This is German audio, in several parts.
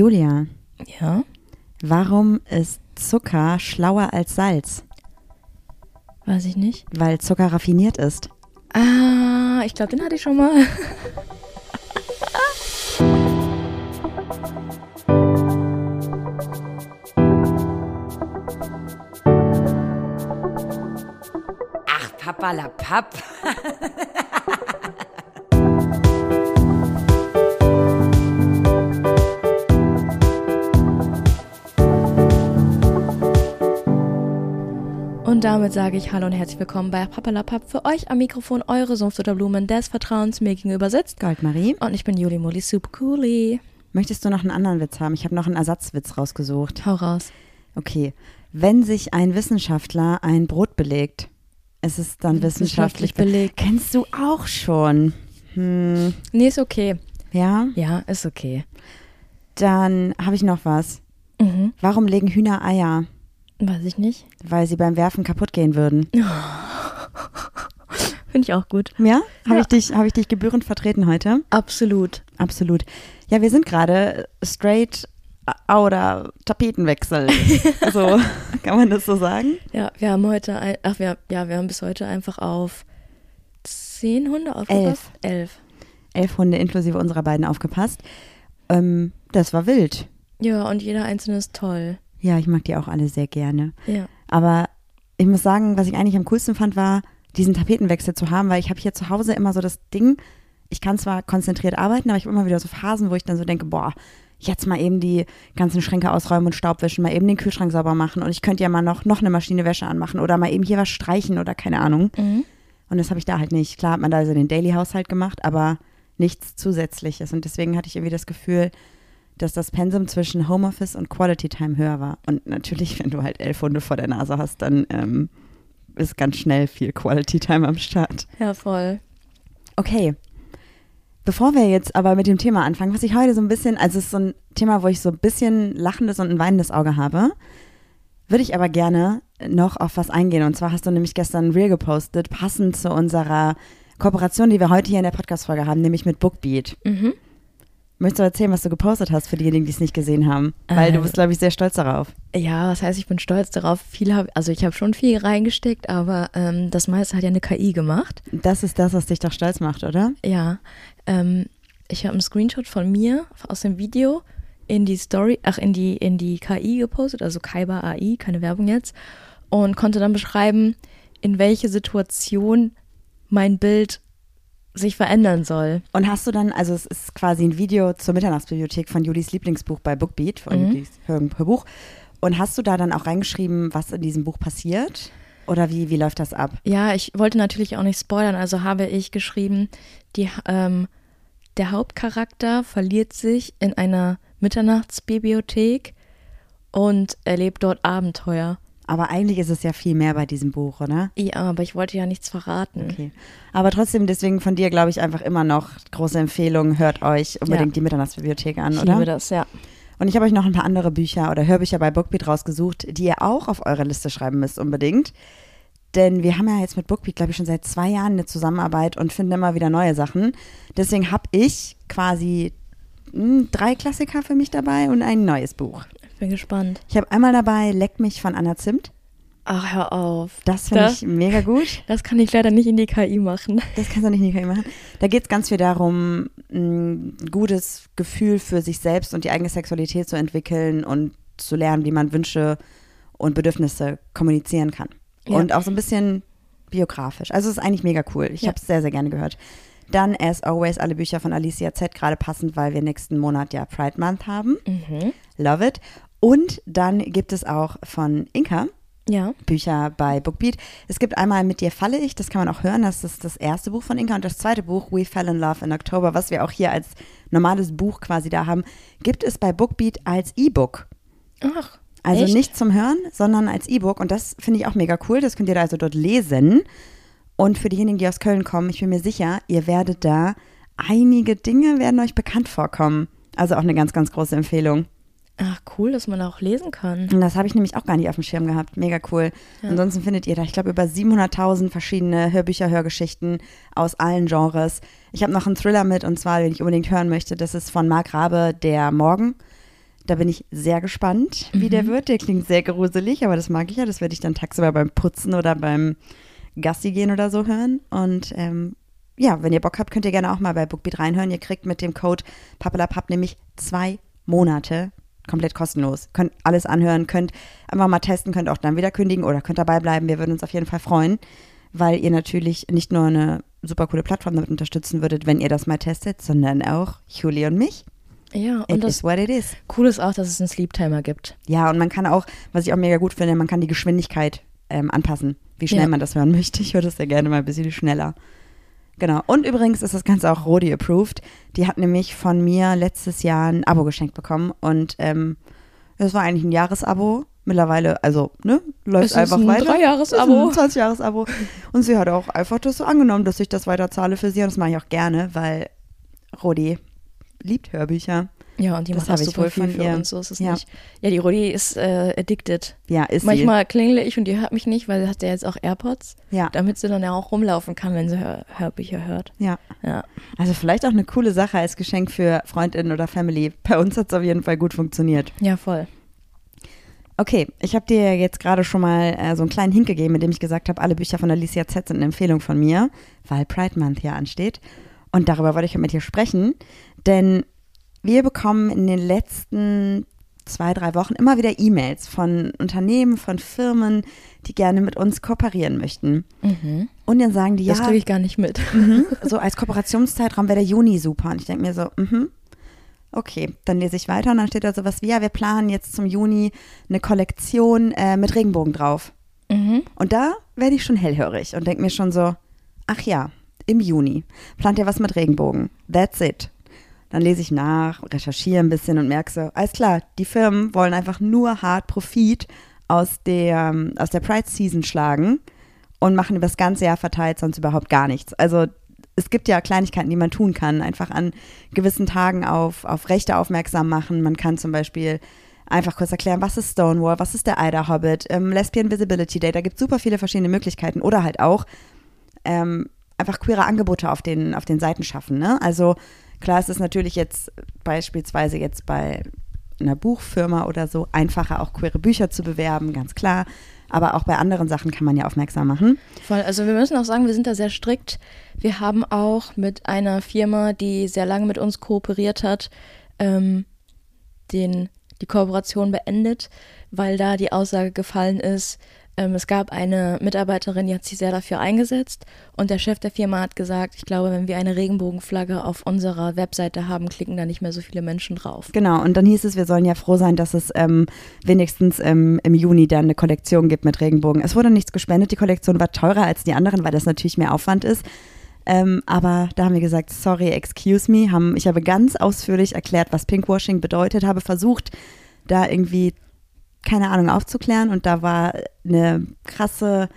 Julia, Ja? warum ist Zucker schlauer als Salz? Weiß ich nicht. Weil Zucker raffiniert ist. Ah, ich glaube, den hatte ich schon mal. Ach, Papalapap. Und damit sage ich Hallo und herzlich willkommen bei Papalapap. Für euch am Mikrofon eure Sumpfdotterblumen des Vertrauens mir gegenüber sitzt. Goldmarie, Und ich bin Juli Muli Super Coolie. möchtest du noch einen anderen Witz haben? Ich habe noch einen Ersatzwitz rausgesucht. Hau raus. Okay. Wenn sich ein Wissenschaftler ein Brot belegt, ist es dann wissenschaftlich Wissenschaftlich belegt. Kennst du auch schon? Hm, Nee, ist okay. ja, Ja, ist okay. dann habe ich noch was. Mhm. Warum legen Hühner Eier? Weiß ich nicht. Weil sie beim Werfen kaputt gehen würden. Finde ich auch gut. Ja? Habe Ja. ich, dich, hab ich dich gebührend vertreten heute? Absolut. Absolut. Ja, wir sind gerade straight oder Tapetenwechsel. so, kann man das so sagen? Ja, wir haben heute, ein, ach, wir, ja, wir haben bis heute einfach auf zehn Hunde aufgepasst. Elf. Elf Hunde inklusive unserer beiden aufgepasst. Ähm, das war wild. Ja, und jeder einzelne ist toll. Ja, ich mag die auch alle sehr gerne. Ja. Aber ich muss sagen, was ich eigentlich am coolsten fand, war, diesen Tapetenwechsel zu haben, weil ich habe hier zu Hause immer so das Ding, ich kann zwar konzentriert arbeiten, aber ich habe immer wieder so Phasen, wo ich dann so denke, boah, jetzt mal eben die ganzen Schränke ausräumen und Staubwischen, mal eben den Kühlschrank sauber machen und ich könnte ja mal noch, noch eine Maschine Wäsche anmachen oder mal eben hier was streichen oder keine Ahnung. Mhm. Und das habe ich da halt nicht. Klar hat man da so den Daily-Haushalt gemacht, aber nichts Zusätzliches. Und deswegen hatte ich irgendwie das Gefühl, dass das Pensum zwischen Homeoffice und Quality Time höher war. Und natürlich, wenn du halt elf Hunde vor der Nase hast, dann ähm, ist ganz schnell viel Quality Time am Start. Ja, voll. Okay. Bevor wir jetzt aber mit dem Thema anfangen, was ich heute so ein bisschen, also es ist so ein Thema, wo ich so ein bisschen lachendes und ein weinendes Auge habe, würde ich aber gerne noch auf was eingehen. Und zwar hast du nämlich gestern ein Reel gepostet, passend zu unserer Kooperation, die wir heute hier in der Podcast-Folge haben, nämlich mit Bookbeat. Mhm. Möchtest du erzählen, was du gepostet hast für diejenigen, die es nicht gesehen haben? Weil du Ähm. bist, glaube ich, sehr stolz darauf. Ja, was heißt, ich bin stolz darauf. Viel hab, also ich habe schon viel reingesteckt, aber ähm, das meiste hat ja eine KI gemacht. Das ist das, was dich doch stolz macht, oder? Ja, ähm, ich habe einen Screenshot von mir aus dem Video in die Story, ach in die in die KI gepostet, also Kaiba AI, keine Werbung jetzt, und konnte dann beschreiben, in welche Situation mein Bild sich verändern soll. Und hast du dann, also es ist quasi ein Video zur Mitternachtsbibliothek von Julis Lieblingsbuch bei Bookbeat, von Mhm. Hörbuch. Und hast du da dann auch reingeschrieben, was in diesem Buch passiert? Oder wie, wie läuft das ab? Ja, ich wollte natürlich auch nicht spoilern, also habe ich geschrieben, die, ähm, der Hauptcharakter verliert sich in einer Mitternachtsbibliothek und erlebt dort Abenteuer. Aber eigentlich ist es ja viel mehr bei diesem Buch, oder? Ja, aber ich wollte ja nichts verraten. Okay. Aber trotzdem, deswegen von dir, glaube ich, einfach immer noch große Empfehlung. Hört euch unbedingt Ja. die Mitternachtsbibliothek an, Ich oder? liebe das, ja. Und ich habe euch noch ein paar andere Bücher oder Hörbücher bei Bookbeat rausgesucht, die ihr auch auf eure Liste schreiben müsst unbedingt. Denn wir haben ja jetzt mit Bookbeat, glaube ich, schon seit zwei Jahren eine Zusammenarbeit und finden immer wieder neue Sachen. Deswegen habe ich quasi mh, drei Klassiker für mich dabei und ein neues Buch. Ich bin gespannt. Ich habe einmal dabei Leck mich von Anna Zimt. Ach, hör auf. Das finde ich mega gut. Das kann ich leider nicht in die KI machen. Das kannst du nicht in die KI machen. Da geht es ganz viel darum, ein gutes Gefühl für sich selbst und die eigene Sexualität zu entwickeln und zu lernen, wie man Wünsche und Bedürfnisse kommunizieren kann. Ja. Und auch so ein bisschen biografisch. Also es ist eigentlich mega cool. Ich Ja. habe es sehr, sehr gerne gehört. Dann, as always, alle Bücher von Alicia Z, gerade passend, weil wir nächsten Monat ja Pride Month haben. Mhm. Love it. Und dann gibt es auch von Inka Ja. Bücher bei Bookbeat. Es gibt einmal Mit dir falle ich, das kann man auch hören, das ist das erste Buch von Inka und das zweite Buch, We Fell in Love in October, was wir auch hier als normales Buch quasi da haben, gibt es bei Bookbeat als E-Book. Ach. Also echt? nicht zum Hören, sondern als E-Book und das finde ich auch mega cool, das könnt ihr da also dort lesen. Und für diejenigen, die aus Köln kommen, ich bin mir sicher, ihr werdet da, einige Dinge werden euch bekannt vorkommen. Also auch eine ganz, ganz große Empfehlung. Ach, cool, dass man auch lesen kann. Und das habe ich nämlich auch gar nicht auf dem Schirm gehabt. Mega cool. Ja. Ansonsten findet ihr da, ich glaube, über 700.000 verschiedene Hörbücher, Hörgeschichten aus allen Genres. Ich habe noch einen Thriller mit und zwar, den ich unbedingt hören möchte. Das ist von Marc Rabe, Der Morgen. Da bin ich sehr gespannt, wie der wird. Der klingt sehr gruselig, aber das mag ich ja. Das werde ich dann tagsüber beim Putzen oder beim Gassi gehen oder so hören. Und ähm, ja, wenn ihr Bock habt, könnt ihr gerne auch mal bei Bookbeat reinhören. Ihr kriegt mit dem Code Pappelapapp nämlich zwei Monate komplett kostenlos. Könnt alles anhören, könnt einfach mal testen, könnt auch dann wieder kündigen oder könnt dabei bleiben. Wir würden uns auf jeden Fall freuen, weil ihr natürlich nicht nur eine super coole Plattform damit unterstützen würdet, wenn ihr das mal testet, sondern auch Juli und mich. Ja, It und das is what it is. Coole ist auch, dass es einen Sleep Timer gibt. Ja, und man kann auch, was ich auch mega gut finde, man kann die Geschwindigkeit ähm, anpassen, wie schnell Ja. man das hören möchte. Ich höre das sehr gerne mal ein bisschen schneller. Genau. Und übrigens ist das Ganze auch Rodi approved. Die hat nämlich von mir letztes Jahr ein Abo geschenkt bekommen und ähm, das war eigentlich ein Jahresabo. Mittlerweile, also, ne, läuft Es ist einfach ein weiter. Dreijahres-Abo. Es ist ein 20-Jahres-Abo. Und sie hat auch einfach das so angenommen, dass ich das weiter zahle für sie. Und das mache ich auch gerne, weil Rodi liebt Hörbücher. Ja, und die Das macht auch super viel für uns. So ist es Ja. nicht. Ja, die Rudi ist äh, addicted. Ja, ist Manchmal klingle ich und die hört mich nicht, weil sie hat ja jetzt auch AirPods, sie. Ja, damit sie dann ja auch rumlaufen kann, wenn sie Hör Hörbücher hört. ja. Ja. Also vielleicht auch eine coole Sache als Geschenk für Freundinnen oder Family. Bei uns hat es auf jeden Fall gut funktioniert. Ja, voll. Okay, ich habe dir jetzt gerade schon mal äh, so einen kleinen Hint gegeben, mit dem ich gesagt habe, alle Bücher von Alicia Z sind eine Empfehlung von mir, weil Pride Month ja ansteht. Und darüber wollte ich mit dir sprechen, denn wir bekommen in den letzten zwei, drei Wochen immer wieder E-Mails von Unternehmen, von Firmen, die gerne mit uns kooperieren möchten. Mhm. Und dann sagen die, Das ja, kriege ich gar nicht mit. Mhm. So als Kooperationszeitraum wäre der Juni super. Und ich denke mir so, mhm. Okay, dann lese ich weiter und dann steht da sowas wie, ja, wir planen jetzt zum Juni eine Kollektion äh, mit Regenbogen drauf. Mhm. Und da werde ich schon hellhörig und denke mir schon so, ach ja, im Juni plant ihr was mit Regenbogen. That's it. Dann lese ich nach, recherchiere ein bisschen und merke so, alles klar, die Firmen wollen einfach nur hart Profit aus der, aus der Pride Season schlagen und machen über das ganze Jahr verteilt sonst überhaupt gar nichts. Also es gibt ja Kleinigkeiten, die man tun kann. Einfach an gewissen Tagen auf, auf Rechte aufmerksam machen. Man kann zum Beispiel einfach kurz erklären, was ist Stonewall, was ist der Ida Hobbit, ähm, Lesbian Visibility Day. Da gibt es super viele verschiedene Möglichkeiten. Oder halt auch ähm, einfach queere Angebote auf den, auf den Seiten schaffen. Ne? Also klar, es ist natürlich jetzt beispielsweise jetzt bei einer Buchfirma oder so einfacher, auch queere Bücher zu bewerben, ganz klar. Aber auch bei anderen Sachen kann man ja aufmerksam machen. Voll. Also wir müssen auch sagen, wir sind da sehr strikt. Wir haben auch mit einer Firma, die sehr lange mit uns kooperiert hat, ähm, den, die Kooperation beendet, weil da die Aussage gefallen ist, ähm, es gab eine Mitarbeiterin, die hat sich sehr dafür eingesetzt und der Chef der Firma hat gesagt, ich glaube, wenn wir eine Regenbogenflagge auf unserer Webseite haben, klicken da nicht mehr so viele Menschen drauf. Genau, und dann hieß es, wir sollen ja froh sein, dass es ähm, wenigstens ähm, im Juni dann eine Kollektion gibt mit Regenbogen. Es wurde nichts gespendet, die Kollektion war teurer als die anderen, weil das natürlich mehr Aufwand ist. Ähm, aber da haben wir gesagt, sorry, excuse me. Haben, ich habe ganz ausführlich erklärt, was Pinkwashing bedeutet, habe versucht, da irgendwie, keine Ahnung, aufzuklären. Und da war eine krasse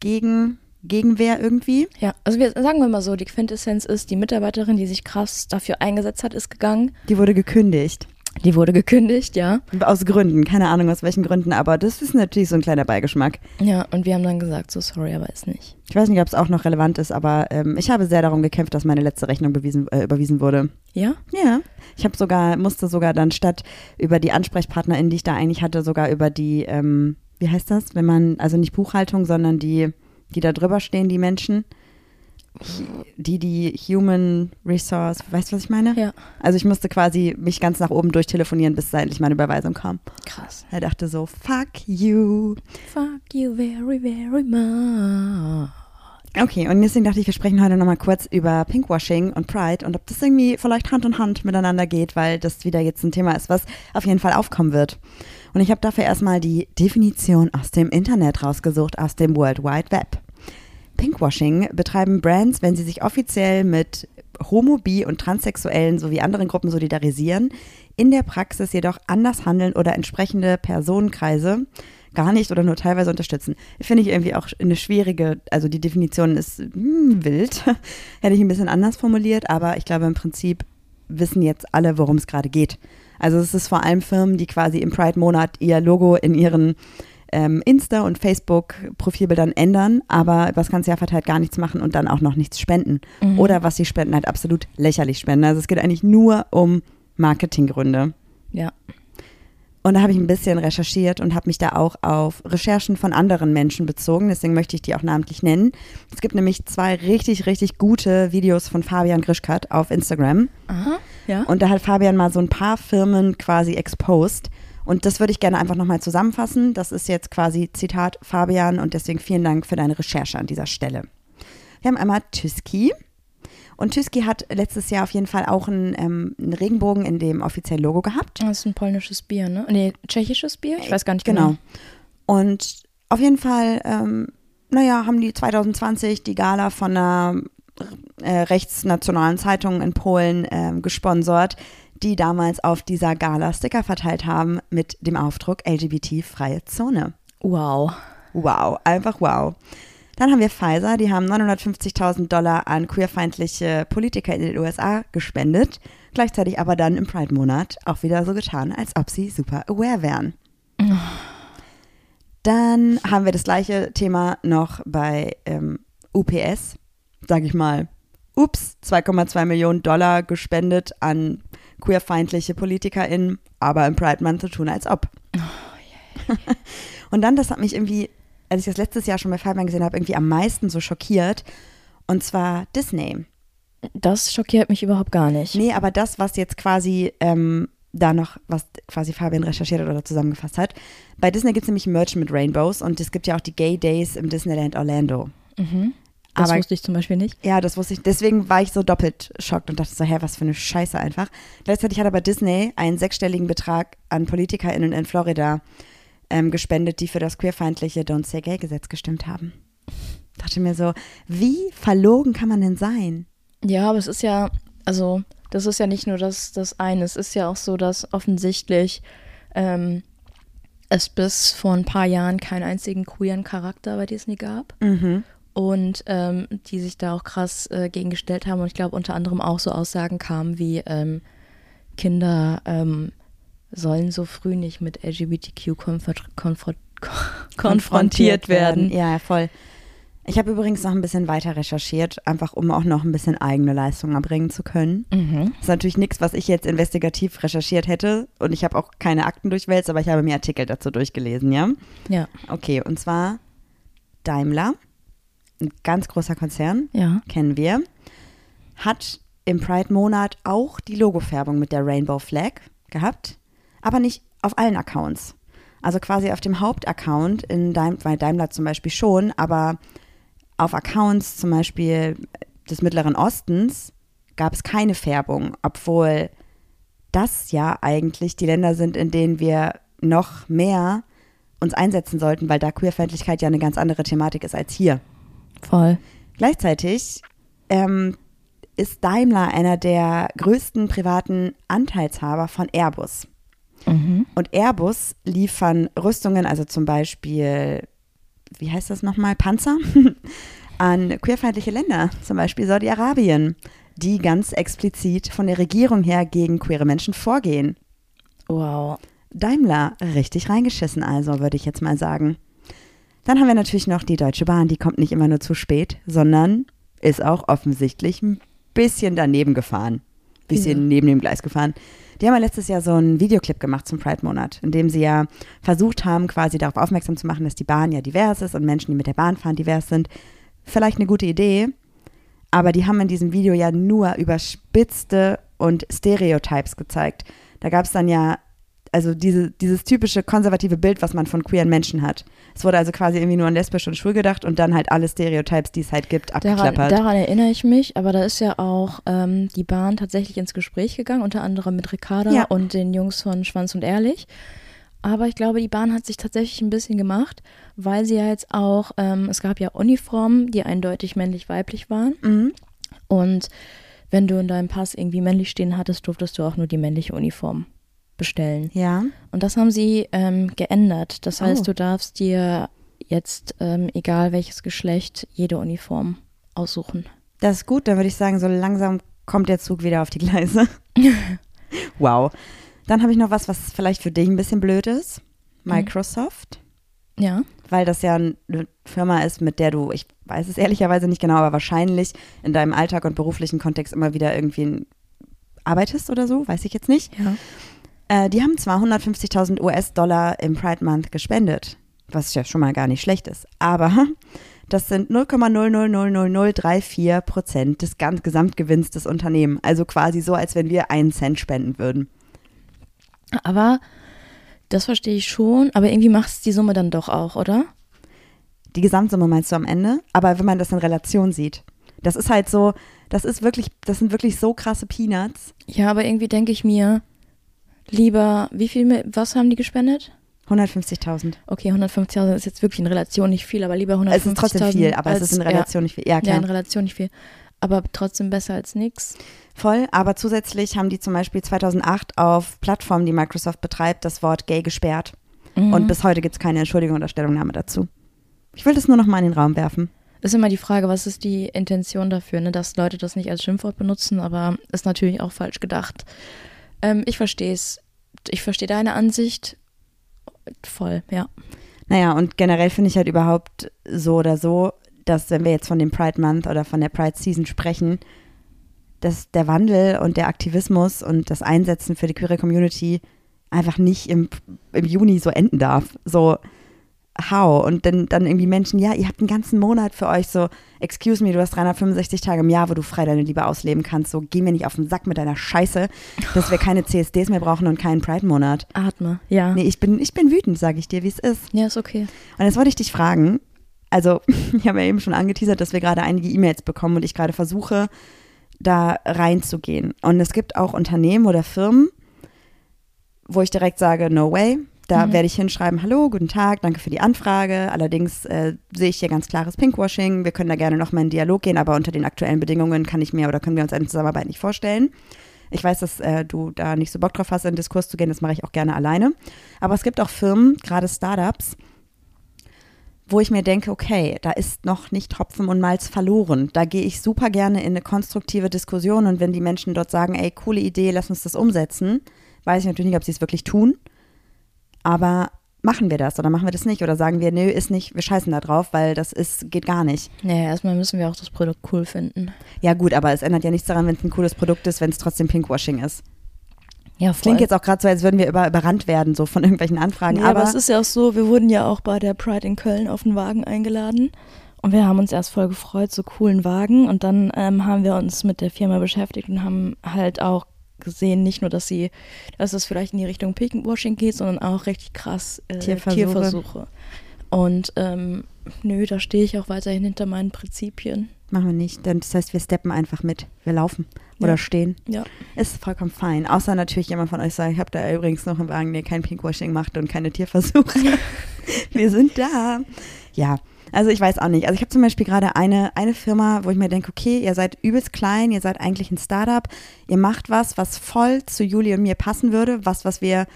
Gegen, Gegenwehr irgendwie. Ja, also wir sagen wir mal so, die Quintessenz ist, die Mitarbeiterin, die sich krass dafür eingesetzt hat, ist gegangen. Die wurde gekündigt. Die wurde gekündigt, ja. Aus Gründen, keine Ahnung aus welchen Gründen, aber das ist natürlich so ein kleiner Beigeschmack. Ja, und wir haben dann gesagt, so sorry, aber ist nicht. Ich weiß nicht, ob es auch noch relevant ist, aber ähm, ich habe sehr darum gekämpft, dass meine letzte Rechnung bewiesen, äh, überwiesen wurde. Ja? Ja. Ich habe sogar, musste sogar dann statt über die AnsprechpartnerInnen, die ich da eigentlich hatte, sogar über die, ähm, wie heißt das, wenn man, also nicht Buchhaltung, sondern die, die da drüber stehen, die Menschen, die, die Human Resource, weißt du, was ich meine? Ja. Also ich musste quasi mich ganz nach oben durchtelefonieren, bis endlich meine Überweisung kam. Krass. Er dachte so, fuck you. Fuck you very, very much. Okay, und deswegen dachte ich, wir sprechen heute nochmal kurz über Pinkwashing und Pride und ob das irgendwie vielleicht Hand in Hand miteinander geht, weil das wieder jetzt ein Thema ist, was auf jeden Fall aufkommen wird. Und ich habe dafür erstmal die Definition aus dem Internet rausgesucht, aus dem World Wide Web. Pinkwashing betreiben Brands, wenn sie sich offiziell mit Homo-, Bi- und Transsexuellen sowie anderen Gruppen solidarisieren, in der Praxis jedoch anders handeln oder entsprechende Personenkreise gar nicht oder nur teilweise unterstützen. Finde ich irgendwie auch eine schwierige, also die Definition ist hm, wild, hätte ich ein bisschen anders formuliert, aber ich glaube im Prinzip wissen jetzt alle, worum es gerade geht. Also es ist vor allem Firmen, die quasi im Pride-Monat ihr Logo in ihren ähm, Insta- und Facebook-Profilbildern ändern, aber das ganze Jahr verteilt gar nichts machen und dann auch noch nichts spenden. Oder was sie spenden, halt absolut lächerlich spenden. Also es geht eigentlich nur um Marketinggründe. Ja. Und da habe ich ein bisschen recherchiert und habe mich da auch auf Recherchen von anderen Menschen bezogen. Deswegen möchte ich die auch namentlich nennen. Es gibt nämlich zwei richtig, richtig gute Videos von Fabian Grischkat auf Instagram. Aha. Ja. Und da hat Fabian mal so ein paar Firmen quasi exposed. Und das würde ich gerne einfach nochmal zusammenfassen. Das ist jetzt quasi Zitat Fabian und deswegen vielen Dank für deine Recherche an dieser Stelle. Wir haben einmal Tüski. Und Tüski hat letztes Jahr auf jeden Fall auch einen, ähm, einen Regenbogen in dem offiziellen Logo gehabt. das ist ein polnisches Bier, ne? Nee, tschechisches Bier? Ich weiß gar nicht genau. Genau. Und auf jeden Fall, ähm, naja, haben die 2020 die Gala von einer äh, rechtsnationalen Zeitung in Polen ähm, gesponsert, die damals auf dieser Gala Sticker verteilt haben mit dem Aufdruck LGBT-freie Zone. Wow. Wow, einfach wow. Dann haben wir Pfizer, die haben 950.000 Dollar an queerfeindliche Politiker in den USA gespendet, gleichzeitig aber dann im Pride-Monat auch wieder so getan, als ob sie super aware wären. Dann haben wir das gleiche Thema noch bei ähm, UPS, sag ich mal. Ups, 2,2 Millionen Dollar gespendet an queerfeindliche PolitikerInnen, aber im Pride Month zu tun, als ob. Und dann, das hat mich irgendwie, als ich das letztes Jahr schon bei Fabian gesehen habe, irgendwie am meisten so schockiert. Und zwar Disney. Das schockiert mich überhaupt gar nicht. Nee, aber das, was jetzt quasi ähm, da noch, was quasi Fabian recherchiert hat oder zusammengefasst hat. Bei Disney gibt es nämlich Merch mit Rainbows und es gibt ja auch die Gay Days im Disneyland Orlando. Das aber- wusste ich zum Beispiel nicht. Ja, das wusste ich. Deswegen war ich so doppelt schockt und dachte so, hä, was für eine Scheiße einfach. Gleichzeitig hat aber Disney einen sechsstelligen Betrag an PolitikerInnen in Florida ähm, gespendet, die für das queerfeindliche Don't Say Gay Gesetz gestimmt haben. Dachte mir so, wie verlogen kann man denn sein? Ja, aber es ist ja, also, das ist ja nicht nur das, das eine. Es ist ja auch so, dass offensichtlich ähm, es bis vor ein paar Jahren keinen einzigen queeren Charakter bei Disney gab. Und ähm, die sich da auch krass äh, gegen gestellt haben. Und ich glaube, unter anderem auch so Aussagen kamen wie ähm, Kinder ähm, sollen so früh nicht mit LGBTQ konfront konfront konfrontiert werden. Ja, ja, voll. Ich habe übrigens noch ein bisschen weiter recherchiert, einfach um auch noch ein bisschen eigene Leistung erbringen zu können. Mhm. Das ist natürlich nichts, was ich jetzt investigativ recherchiert hätte und ich habe auch keine Akten durchwälzt, aber ich habe mir Artikel dazu durchgelesen, ja? Ja, Okay, und zwar Daimler, ein ganz großer Konzern, ja. kennen wir, hat im Pride-Monat auch die Logofärbung mit der Rainbow Flag gehabt, aber nicht auf allen Accounts. Also quasi auf dem Hauptaccount in Daim bei Daimler zum Beispiel schon, aber auf Accounts zum Beispiel des Mittleren Ostens gab es keine Färbung, obwohl das ja eigentlich die Länder sind, in denen wir noch mehr uns einsetzen sollten, weil da Queerfeindlichkeit ja eine ganz andere Thematik ist als hier. Voll. Gleichzeitig ähm, ist Daimler einer der größten privaten Anteilshaber von Airbus. Mhm. Und Airbus liefern Rüstungen, also zum Beispiel, wie heißt das nochmal, Panzer, an queerfeindliche Länder, zum Beispiel Saudi-Arabien, die ganz explizit von der Regierung her gegen queere Menschen vorgehen. Wow. Daimler richtig reingeschissen, also würde ich jetzt mal sagen. Dann haben wir natürlich noch die Deutsche Bahn, die kommt nicht immer nur zu spät, sondern ist auch offensichtlich ein bisschen daneben gefahren. Bisschen Ja. neben dem Gleis gefahren. Die haben ja letztes Jahr so einen Videoclip gemacht zum Pride-Monat, in dem sie ja versucht haben, quasi darauf aufmerksam zu machen, dass die Bahn ja divers ist und Menschen, die mit der Bahn fahren, divers sind. Vielleicht eine gute Idee, aber die haben in diesem Video ja nur überspitzte und Stereotypes gezeigt. Da gab es dann ja, also diese, dieses typische konservative Bild, was man von queeren Menschen hat. Es wurde also quasi irgendwie nur an lesbisch und schwul gedacht und dann halt alle Stereotypes, die es halt gibt, Daran, abgeklappert. daran erinnere ich mich, aber da ist ja auch ähm, die Bahn tatsächlich ins Gespräch gegangen, unter anderem mit Ricarda Ja. und den Jungs von Schwanz und Ehrlich. Aber ich glaube, die Bahn hat sich tatsächlich ein bisschen gemacht, weil sie ja jetzt auch, ähm, es gab ja Uniformen, die eindeutig männlich-weiblich waren. Mhm. Und wenn du in deinem Pass irgendwie männlich stehen hattest, durftest du auch nur die männliche Uniform bestellen. Ja. Und das haben sie ähm, geändert. Das heißt, Oh. du darfst dir jetzt, ähm, egal welches Geschlecht, jede Uniform aussuchen. Das ist gut, dann würde ich sagen, so langsam kommt der Zug wieder auf die Gleise. wow. Dann habe ich noch was, was vielleicht für dich ein bisschen blöd ist. Microsoft. Ja. Weil das ja eine Firma ist, mit der du, ich weiß es ehrlicherweise nicht genau, aber wahrscheinlich in deinem Alltag und beruflichen Kontext immer wieder irgendwie arbeitest oder so, weiß ich jetzt nicht. Ja. Äh, die haben zwar 150.000 US-Dollar im Pride Month gespendet, was ja schon mal gar nicht schlecht ist, aber das sind 0,000034 Prozent des ganz Gesamtgewinns des Unternehmens. Also quasi so, als wenn wir einen Cent spenden würden. Aber das verstehe ich schon, aber irgendwie macht es die Summe dann doch auch, oder? Die Gesamtsumme meinst du am Ende? Aber wenn man das in Relation sieht. Das ist halt so, das ist wirklich, das sind wirklich so krasse Peanuts. Ja, aber irgendwie denke ich mir, lieber, wie viel, was haben die gespendet? 150.000. Okay, 150.000 ist jetzt wirklich in Relation nicht viel, aber lieber 150.000. Es ist trotzdem viel, aber es als- ist in Relation nicht viel. Ja, Ja, klar. ja, in Relation nicht viel. Aber trotzdem besser als nix. Voll, aber zusätzlich haben die zum Beispiel 2008 auf Plattformen, die Microsoft betreibt, das Wort gay gesperrt. Mhm. Und bis heute gibt es keine Entschuldigung oder Stellungnahme dazu. Ich will das nur noch mal in den Raum werfen. Ist immer die Frage, was ist die Intention dafür, ne? dass Leute das nicht als Schimpfwort benutzen, aber ist natürlich auch falsch gedacht. Ähm, ich verstehe es. Ich verstehe deine Ansicht. Voll, ja. Naja, und generell finde ich halt überhaupt so oder so, dass wenn wir jetzt von dem Pride Month oder von der Pride Season sprechen, dass der Wandel und der Aktivismus und das Einsetzen für die queere Community einfach nicht im, im Juni so enden darf. So, how? Und dann, dann irgendwie Menschen, ja, ihr habt einen ganzen Monat für euch, so, excuse me, du hast 365 Tage im Jahr, wo du frei deine Liebe ausleben kannst, so, geh mir nicht auf den Sack mit deiner Scheiße, dass wir keine CSDs mehr brauchen und keinen Pride-Monat. Atme, ja. Nee, ich bin, ich bin wütend, sage ich dir, wie es ist. Ja, ist okay. Und jetzt wollte ich dich fragen, also ich habe ja eben schon angeteasert, dass wir gerade einige E-Mails bekommen und ich gerade versuche, da reinzugehen. Und es gibt auch Unternehmen oder Firmen, wo ich direkt sage, no way. Da Mhm. werde ich hinschreiben, hallo, guten Tag, danke für die Anfrage. Allerdings äh, sehe ich hier ganz klares Pinkwashing. Wir können da gerne nochmal in Dialog gehen, aber unter den aktuellen Bedingungen kann ich mir oder können wir uns eine Zusammenarbeit nicht vorstellen. Ich weiß, dass äh, du da nicht so Bock drauf hast, in den Diskurs zu gehen. Das mache ich auch gerne alleine. Aber es gibt auch Firmen, gerade Startups, wo ich mir denke, okay, da ist noch nicht Hopfen und Malz verloren. Da gehe ich super gerne in eine konstruktive Diskussion und wenn die Menschen dort sagen, ey, coole Idee, lass uns das umsetzen, weiß ich natürlich nicht, ob sie es wirklich tun. Aber machen wir das oder machen wir das nicht? Oder sagen wir, nö, ist nicht, wir scheißen da drauf, weil das ist, geht gar nicht. Naja, erstmal müssen wir auch das Produkt cool finden. Ja, gut, aber es ändert ja nichts daran, wenn es ein cooles Produkt ist, wenn es trotzdem Pinkwashing ist. Ja, Es klingt jetzt auch gerade so, als würden wir über, überrannt werden, so von irgendwelchen Anfragen. Ja, aber, aber es ist ja auch so, wir wurden ja auch bei der Pride in Köln auf den Wagen eingeladen. Und wir haben uns erst voll gefreut, so coolen Wagen. Und dann ähm, haben wir uns mit der Firma beschäftigt und haben halt auch gesehen, nicht nur, dass sie, dass es vielleicht in die Richtung Pinkwashing geht, sondern auch richtig krass äh, Tierversuche. Tierversuche. Und ähm, nö, da stehe ich auch weiterhin hinter meinen Prinzipien. machen wir nicht. Denn das heißt, wir steppen einfach mit. Wir laufen oder Ja. stehen. Ja. Ist vollkommen fein. Außer natürlich jemand von euch sagt, ich habe da übrigens noch einen Wagen, der kein Pinkwashing macht und keine Tierversuche. Wir sind da. Ja, also ich weiß auch nicht. Also ich habe zum Beispiel gerade eine, eine Firma, wo ich mir denke, okay, ihr seid übelst klein, ihr seid eigentlich ein Startup, ihr macht was, was voll zu Juli und mir passen würde, was, was wir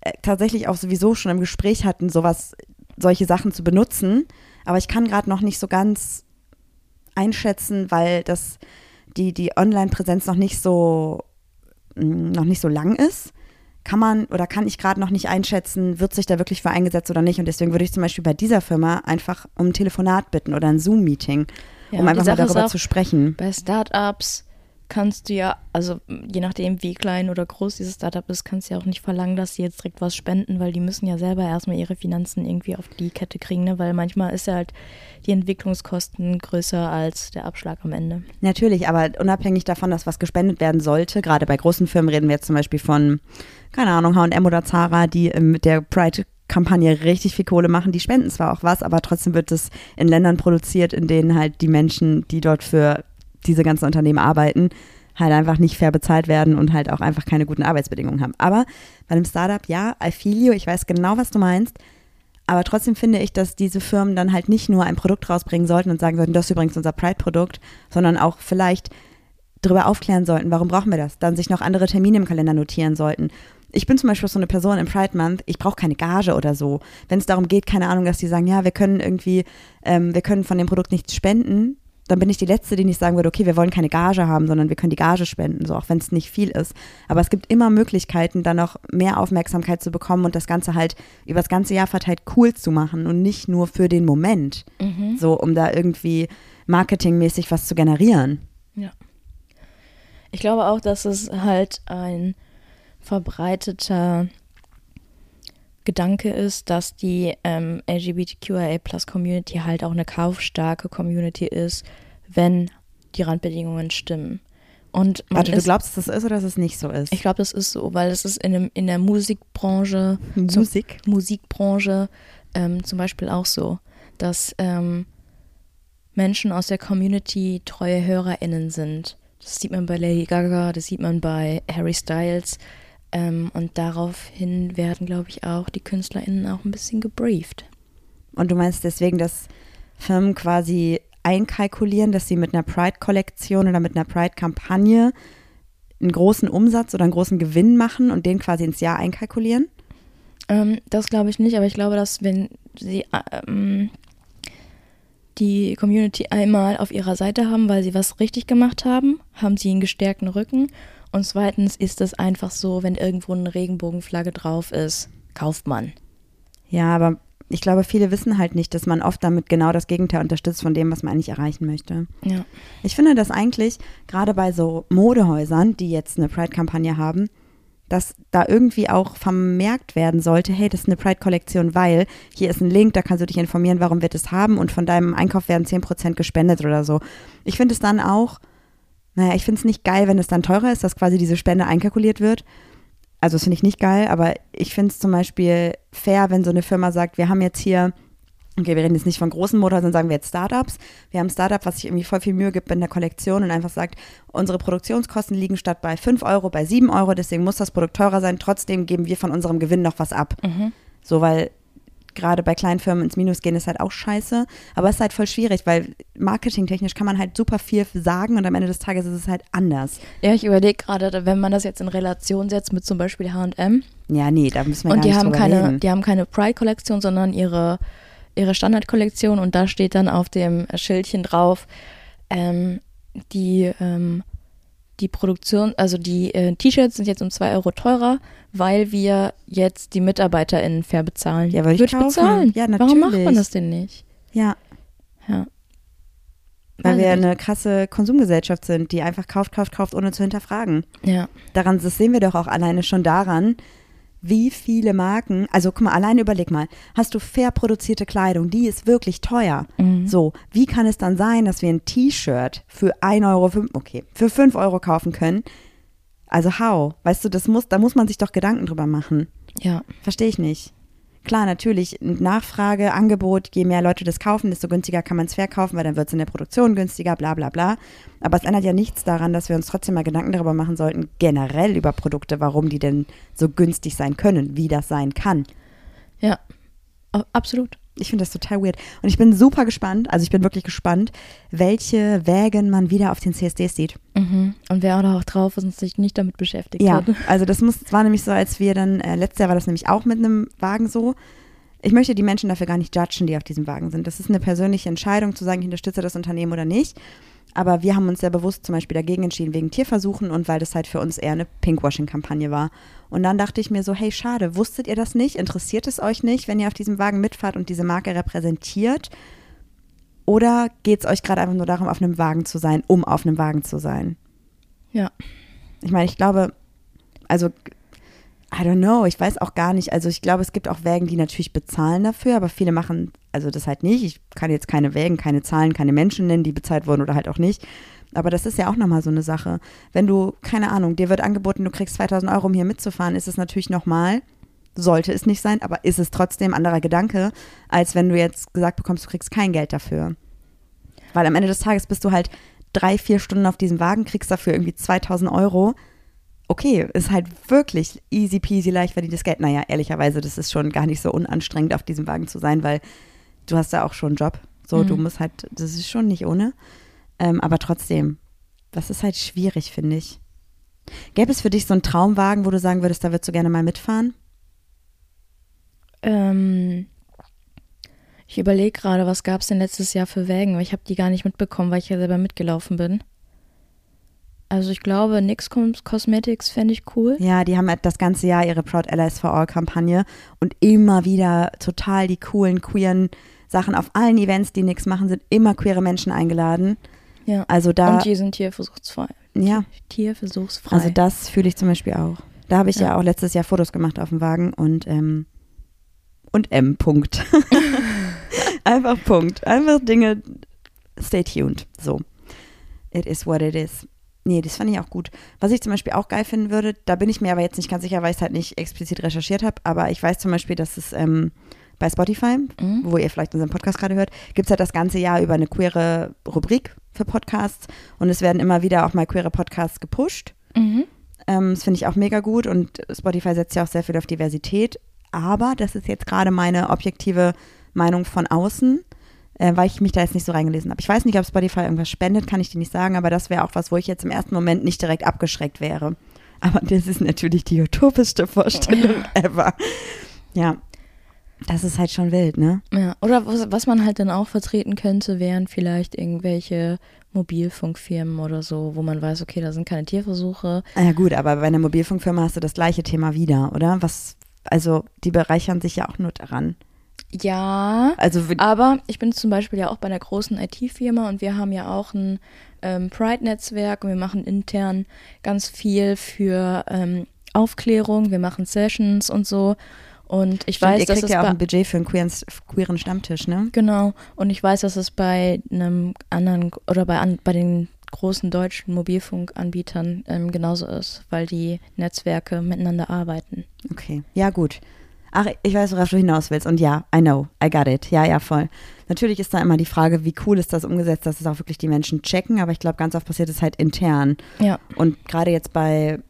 äh, tatsächlich auch sowieso schon im Gespräch hatten, sowas, solche Sachen zu benutzen. Aber ich kann gerade noch nicht so ganz einschätzen, weil das die, die Online-Präsenz noch nicht so mh, noch nicht so lang ist, kann man oder kann ich gerade noch nicht einschätzen, wird sich da wirklich für eingesetzt oder nicht. Und deswegen würde ich zum Beispiel bei dieser Firma einfach um ein Telefonat bitten oder ein Zoom-Meeting, Ja, um einfach mal darüber auch, zu sprechen. Bei Startups kannst du ja, also je nachdem, wie klein oder groß dieses Startup ist, kannst du ja auch nicht verlangen, dass sie jetzt direkt was spenden, weil die müssen ja selber erstmal ihre Finanzen irgendwie auf die Kette kriegen, ne? weil manchmal ist ja halt die Entwicklungskosten größer als der Abschlag am Ende. Natürlich, aber unabhängig davon, dass was gespendet werden sollte, gerade bei großen Firmen reden wir jetzt zum Beispiel von, keine Ahnung, H&M oder Zara, die ähm, mit der Pride-Kampagne richtig viel Kohle machen, die spenden zwar auch was, aber trotzdem wird es in Ländern produziert, in denen halt die Menschen, die dort für diese ganzen Unternehmen arbeiten, halt einfach nicht fair bezahlt werden und halt auch einfach keine guten Arbeitsbedingungen haben. Aber bei einem Startup, ja, I feel you, ich weiß genau, was du meinst. Aber trotzdem finde ich, dass diese Firmen dann halt nicht nur ein Produkt rausbringen sollten und sagen sollten, das ist übrigens unser Pride-Produkt, sondern auch vielleicht darüber aufklären sollten, warum brauchen wir das? Dann sich noch andere Termine im Kalender notieren sollten. Ich bin zum Beispiel so eine Person im Pride Month, ich brauche keine Gage oder so. Wenn es darum geht, keine Ahnung, dass die sagen, ja, wir können irgendwie, ähm, wir können von dem Produkt nichts spenden, dann bin ich die Letzte, die nicht sagen würde, okay, wir wollen keine Gage haben, sondern wir können die Gage spenden, so auch wenn es nicht viel ist. Aber es gibt immer Möglichkeiten, dann noch mehr Aufmerksamkeit zu bekommen und das Ganze halt über das ganze Jahr verteilt cool zu machen und nicht nur für den Moment, so um da irgendwie marketingmäßig was zu generieren. Ja. Ich glaube auch, dass es halt ein verbreiteter Gedanke ist, dass die ähm, LGBTQIA-Plus-Community halt auch eine kaufstarke Community ist, wenn die Randbedingungen stimmen. Und Warte, du ist, glaubst, dass das ist oder dass es nicht so ist? ich glaube, das ist so, weil es ist in, dem, in der Musikbranche, zum, Musik. Musikbranche ähm, zum Beispiel auch so, dass ähm, Menschen aus der Community treue HörerInnen sind. Das sieht man bei Lady Gaga, das sieht man bei Harry Styles. Ähm, und daraufhin werden, glaube ich, auch die KünstlerInnen auch ein bisschen gebrieft. Und du meinst deswegen, dass Firmen quasi einkalkulieren, dass sie mit einer Pride-Kollektion oder mit einer Pride-Kampagne einen großen Umsatz oder einen großen Gewinn machen und den quasi ins Jahr einkalkulieren? Ähm, das glaube ich nicht, aber ich glaube, dass wenn sie ähm, die Community einmal auf ihrer Seite haben, weil sie was richtig gemacht haben, haben sie einen gestärkten Rücken. Und zweitens ist es einfach so, wenn irgendwo eine Regenbogenflagge drauf ist, kauft man. Ja, aber ich glaube, viele wissen halt nicht, dass man oft damit genau das Gegenteil unterstützt von dem, was man eigentlich erreichen möchte. Ja. Ich finde das eigentlich, gerade bei so Modehäusern, die jetzt eine Pride-Kampagne haben, dass da irgendwie auch vermerkt werden sollte, hey, das ist eine Pride-Kollektion, weil hier ist ein Link, da kannst du dich informieren, warum wir das haben und von deinem Einkauf werden 10% gespendet oder so. Ich finde es dann auch, naja, ich finde es nicht geil, wenn es dann teurer ist, dass quasi diese Spende einkalkuliert wird. Also das finde ich nicht geil, aber ich finde es zum Beispiel fair, wenn so eine Firma sagt, wir haben jetzt hier Okay, wir reden jetzt nicht von großen Motorhäusern, sagen wir jetzt Startups. Wir haben ein Startup, was sich irgendwie voll viel Mühe gibt in der Kollektion und einfach sagt, unsere Produktionskosten liegen statt bei 5 Euro bei 7 Euro, deswegen muss das Produkt teurer sein. Trotzdem geben wir von unserem Gewinn noch was ab. So, weil gerade bei kleinen Firmen ins Minus gehen ist halt auch scheiße. Aber es ist halt voll schwierig, weil marketingtechnisch kann man halt super viel sagen und am Ende des Tages ist es halt anders. Ja, ich überlege gerade, wenn man das jetzt in Relation setzt mit zum Beispiel H&M Ja, nee, da müssen wir und gar die nicht haben keine, reden. die haben keine Pride-Kollektion, sondern ihre, ihre Standard-Kollektion und da steht dann auf dem Schildchen drauf, ähm, die, ähm, die Produktion, also die äh, T-Shirts sind jetzt um 2 Euro teurer, weil wir jetzt die MitarbeiterInnen fair bezahlen. Ja, würde ich Würde kaufen. bezahlen. Ja, Warum macht man natürlich. das denn nicht? Ja, Ja. weil wir ich nicht. eine krasse Konsumgesellschaft sind, die einfach kauft, kauft, kauft, ohne zu hinterfragen. Ja. daran, das sehen wir doch auch alleine schon daran, wie viele Marken, also guck mal, alleine überleg mal, hast du fair produzierte Kleidung, die ist wirklich teuer. So, wie kann es dann sein, dass wir ein T-Shirt für 1 Euro, fünf- okay, für 5 Euro kaufen können? Also how? Weißt du, das muss, da muss man sich doch Gedanken drüber machen. Ja. Verstehe ich nicht. Klar, natürlich, Nachfrage, Angebot, je mehr Leute das kaufen, desto günstiger kann man es verkaufen, weil dann wird es in der Produktion günstiger, bla bla bla. Aber es ändert ja nichts daran, dass wir uns trotzdem mal Gedanken darüber machen sollten, generell über Produkte, warum die denn so günstig sein können, wie das sein kann. Ja. Absolut. Ich finde das total weird. Und ich bin super gespannt, also ich bin wirklich gespannt, welche Wägen man wieder auf den CSDs sieht. Mhm. Und wer auch drauf ist und sich nicht damit beschäftigt Ja, hat. also das muss, war nämlich so, als wir dann, äh, letztes Jahr war das nämlich auch mit einem Wagen so. Ich möchte die Menschen dafür gar nicht judgen, die auf diesem Wagen sind. Das ist eine persönliche Entscheidung, zu sagen, ich unterstütze das Unternehmen oder nicht. Aber wir haben uns sehr bewusst zum Beispiel dagegen entschieden, wegen Tierversuchen und weil das halt für uns eher eine Pinkwashing-Kampagne war. Und dann dachte ich mir so, hey, schade, wusstet ihr das nicht? Interessiert es euch nicht, wenn ihr auf diesem Wagen mitfahrt und diese Marke repräsentiert? Oder geht es euch gerade einfach nur darum, auf einem Wagen zu sein, um auf einem Wagen zu sein? Ja. Ich meine, ich glaube, also, I don't know, ich weiß auch gar nicht. Also, ich glaube, es gibt auch Wägen, die natürlich bezahlen dafür, aber viele machen, also das halt nicht. Ich kann jetzt keine Wägen, keine Zahlen, keine Menschen nennen, die bezahlt wurden oder halt auch nicht. Aber das ist ja auch nochmal so eine Sache. Wenn du, keine Ahnung, dir wird angeboten, du kriegst 2000 Euro, um hier mitzufahren, ist es natürlich nochmal, sollte es nicht sein, aber ist es trotzdem anderer Gedanke, als wenn du jetzt gesagt bekommst, du kriegst kein Geld dafür. Weil am Ende des Tages bist du halt drei, vier Stunden auf diesem Wagen, kriegst dafür irgendwie 2000 Euro. Okay, ist halt wirklich easy peasy, leicht verdientes Geld. Naja, ehrlicherweise, das ist schon gar nicht so unanstrengend, auf diesem Wagen zu sein, weil du hast ja auch schon einen Job. So, du musst halt, das ist schon nicht ohne. Ähm, aber trotzdem, das ist halt schwierig, finde ich. Gäbe es für dich so einen Traumwagen, wo du sagen würdest, da würdest du gerne mal mitfahren? Ähm, ich überlege gerade, was gab es denn letztes Jahr für Wägen, aber ich habe die gar nicht mitbekommen, weil ich ja selber mitgelaufen bin. Also ich glaube, Nix Cos- Cosmetics fände ich cool. Ja, die haben halt das ganze Jahr ihre Proud Allies for All Kampagne und immer wieder total die coolen, queeren Sachen. Auf allen Events, die nichts machen, sind immer queere Menschen eingeladen. Ja. Also da, Und die sind tierversuchsfrei. ja, Tierversuchsfrei. also das fühle ich zum Beispiel auch. Da habe ich ja. Ja. auch letztes Jahr Fotos gemacht auf dem Wagen und ähm, und M. Punkt. Einfach Punkt. Einfach Dinge. Stay tuned. So. It is what it is. Nee, das fand ich auch gut. Was ich zum Beispiel auch geil finden würde, da bin ich mir aber jetzt nicht ganz sicher, weil ich es halt nicht explizit recherchiert habe, aber ich weiß zum Beispiel, dass es ähm, bei Spotify, Mhm. wo ihr vielleicht unseren Podcast gerade hört, gibt es halt das ganze Jahr über eine queere Rubrik für Podcasts und es werden immer wieder auch mal queere Podcasts gepusht. Mhm. Ähm, das finde ich auch mega gut und Spotify setzt ja auch sehr viel auf Diversität. Aber das ist jetzt gerade meine objektive Meinung von außen, äh, weil ich mich da jetzt nicht so reingelesen habe. Ich weiß nicht, ob Spotify irgendwas spendet, kann ich dir nicht sagen, aber das wäre auch was, wo ich jetzt im ersten Moment nicht direkt abgeschreckt wäre. Aber das ist natürlich die utopischste Vorstellung ever. Ja, das ist halt schon wild, ne? Ja, oder was, was man halt dann auch vertreten könnte, wären vielleicht irgendwelche Mobilfunkfirmen oder so, wo man weiß, okay, da sind keine Tierversuche. Ah Ja gut, aber bei einer Mobilfunkfirma hast du das gleiche Thema wieder, oder? Was, also die bereichern sich ja auch nur daran. Ja, Also aber ich bin zum Beispiel ja auch bei einer großen IT-Firma und wir haben ja auch ein ähm, Pride-Netzwerk und wir machen intern ganz viel für ähm, Aufklärung, wir machen Sessions und so. Und ich Stimmt, weiß, ihr dass kriegt ja auch ein Budget für einen queeren, queeren Stammtisch, ne? Genau. Und ich weiß, dass es bei einem anderen oder bei, an, bei den großen deutschen Mobilfunkanbietern ähm, genauso ist, weil die Netzwerke miteinander arbeiten. Okay, ja gut. Ach, ich weiß, worauf du hinaus willst. Und ja, I know, I got it. Ja, ja, voll. Natürlich ist da immer die Frage, wie cool ist das umgesetzt, dass es auch wirklich die Menschen checken. Aber ich glaube, ganz oft passiert es halt intern. Ja. Und gerade jetzt bei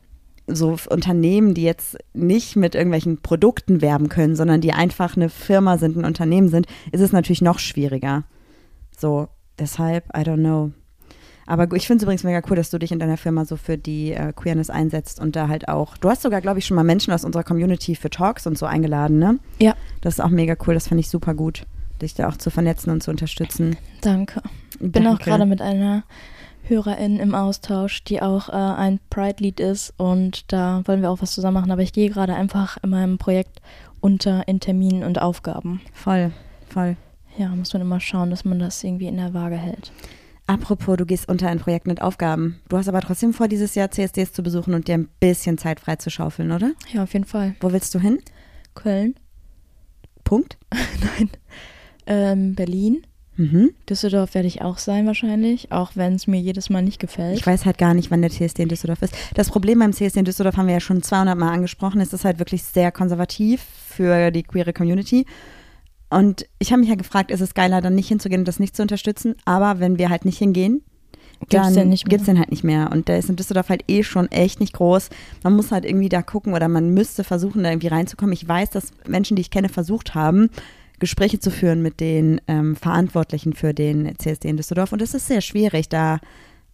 so Unternehmen, die jetzt nicht mit irgendwelchen Produkten werben können, sondern die einfach eine Firma sind, ein Unternehmen sind, ist es natürlich noch schwieriger. So, deshalb, I don't know. Aber ich finde es übrigens mega cool, dass du dich in deiner Firma so für die äh, Queerness einsetzt und da halt auch. Du hast sogar, glaube ich, schon mal Menschen aus unserer Community für Talks und so eingeladen, ne? Ja. Das ist auch mega cool, das fand ich super gut, dich da auch zu vernetzen und zu unterstützen. Danke. Ich bin auch Danke. gerade mit einer Hörerin im Austausch, die auch äh, ein Pride-Lied ist und da wollen wir auch was zusammen machen. Aber ich gehe gerade einfach in meinem Projekt unter in Terminen und Aufgaben. Voll, voll. Ja, muss man immer schauen, dass man das irgendwie in der Waage hält. Apropos, du gehst unter ein Projekt mit Aufgaben. Du hast aber trotzdem vor, dieses Jahr CSDs zu besuchen und dir ein bisschen Zeit frei zu schaufeln, oder? Ja, auf jeden Fall. Wo willst du hin? Köln, Punkt. nein, ähm, Berlin, Mhm. Düsseldorf werde ich auch sein wahrscheinlich, auch wenn es mir jedes Mal nicht gefällt. Ich weiß halt gar nicht, wann der CSD in Düsseldorf ist. Das Problem beim CSD in Düsseldorf haben wir ja schon 200 Mal angesprochen. Es ist halt wirklich sehr konservativ für die queere Community. Und ich habe mich ja gefragt, ist es geiler, dann nicht hinzugehen und das nicht zu unterstützen? Aber wenn wir halt nicht hingehen, dann mehr. gibt's den halt nicht mehr. Und der ist in Düsseldorf halt eh schon echt nicht groß. Man muss halt irgendwie da gucken oder man müsste versuchen, da irgendwie reinzukommen. Ich weiß, dass Menschen, die ich kenne, versucht haben, Gespräche zu führen mit den ähm, Verantwortlichen für den CSD in Düsseldorf. Und es ist sehr schwierig, da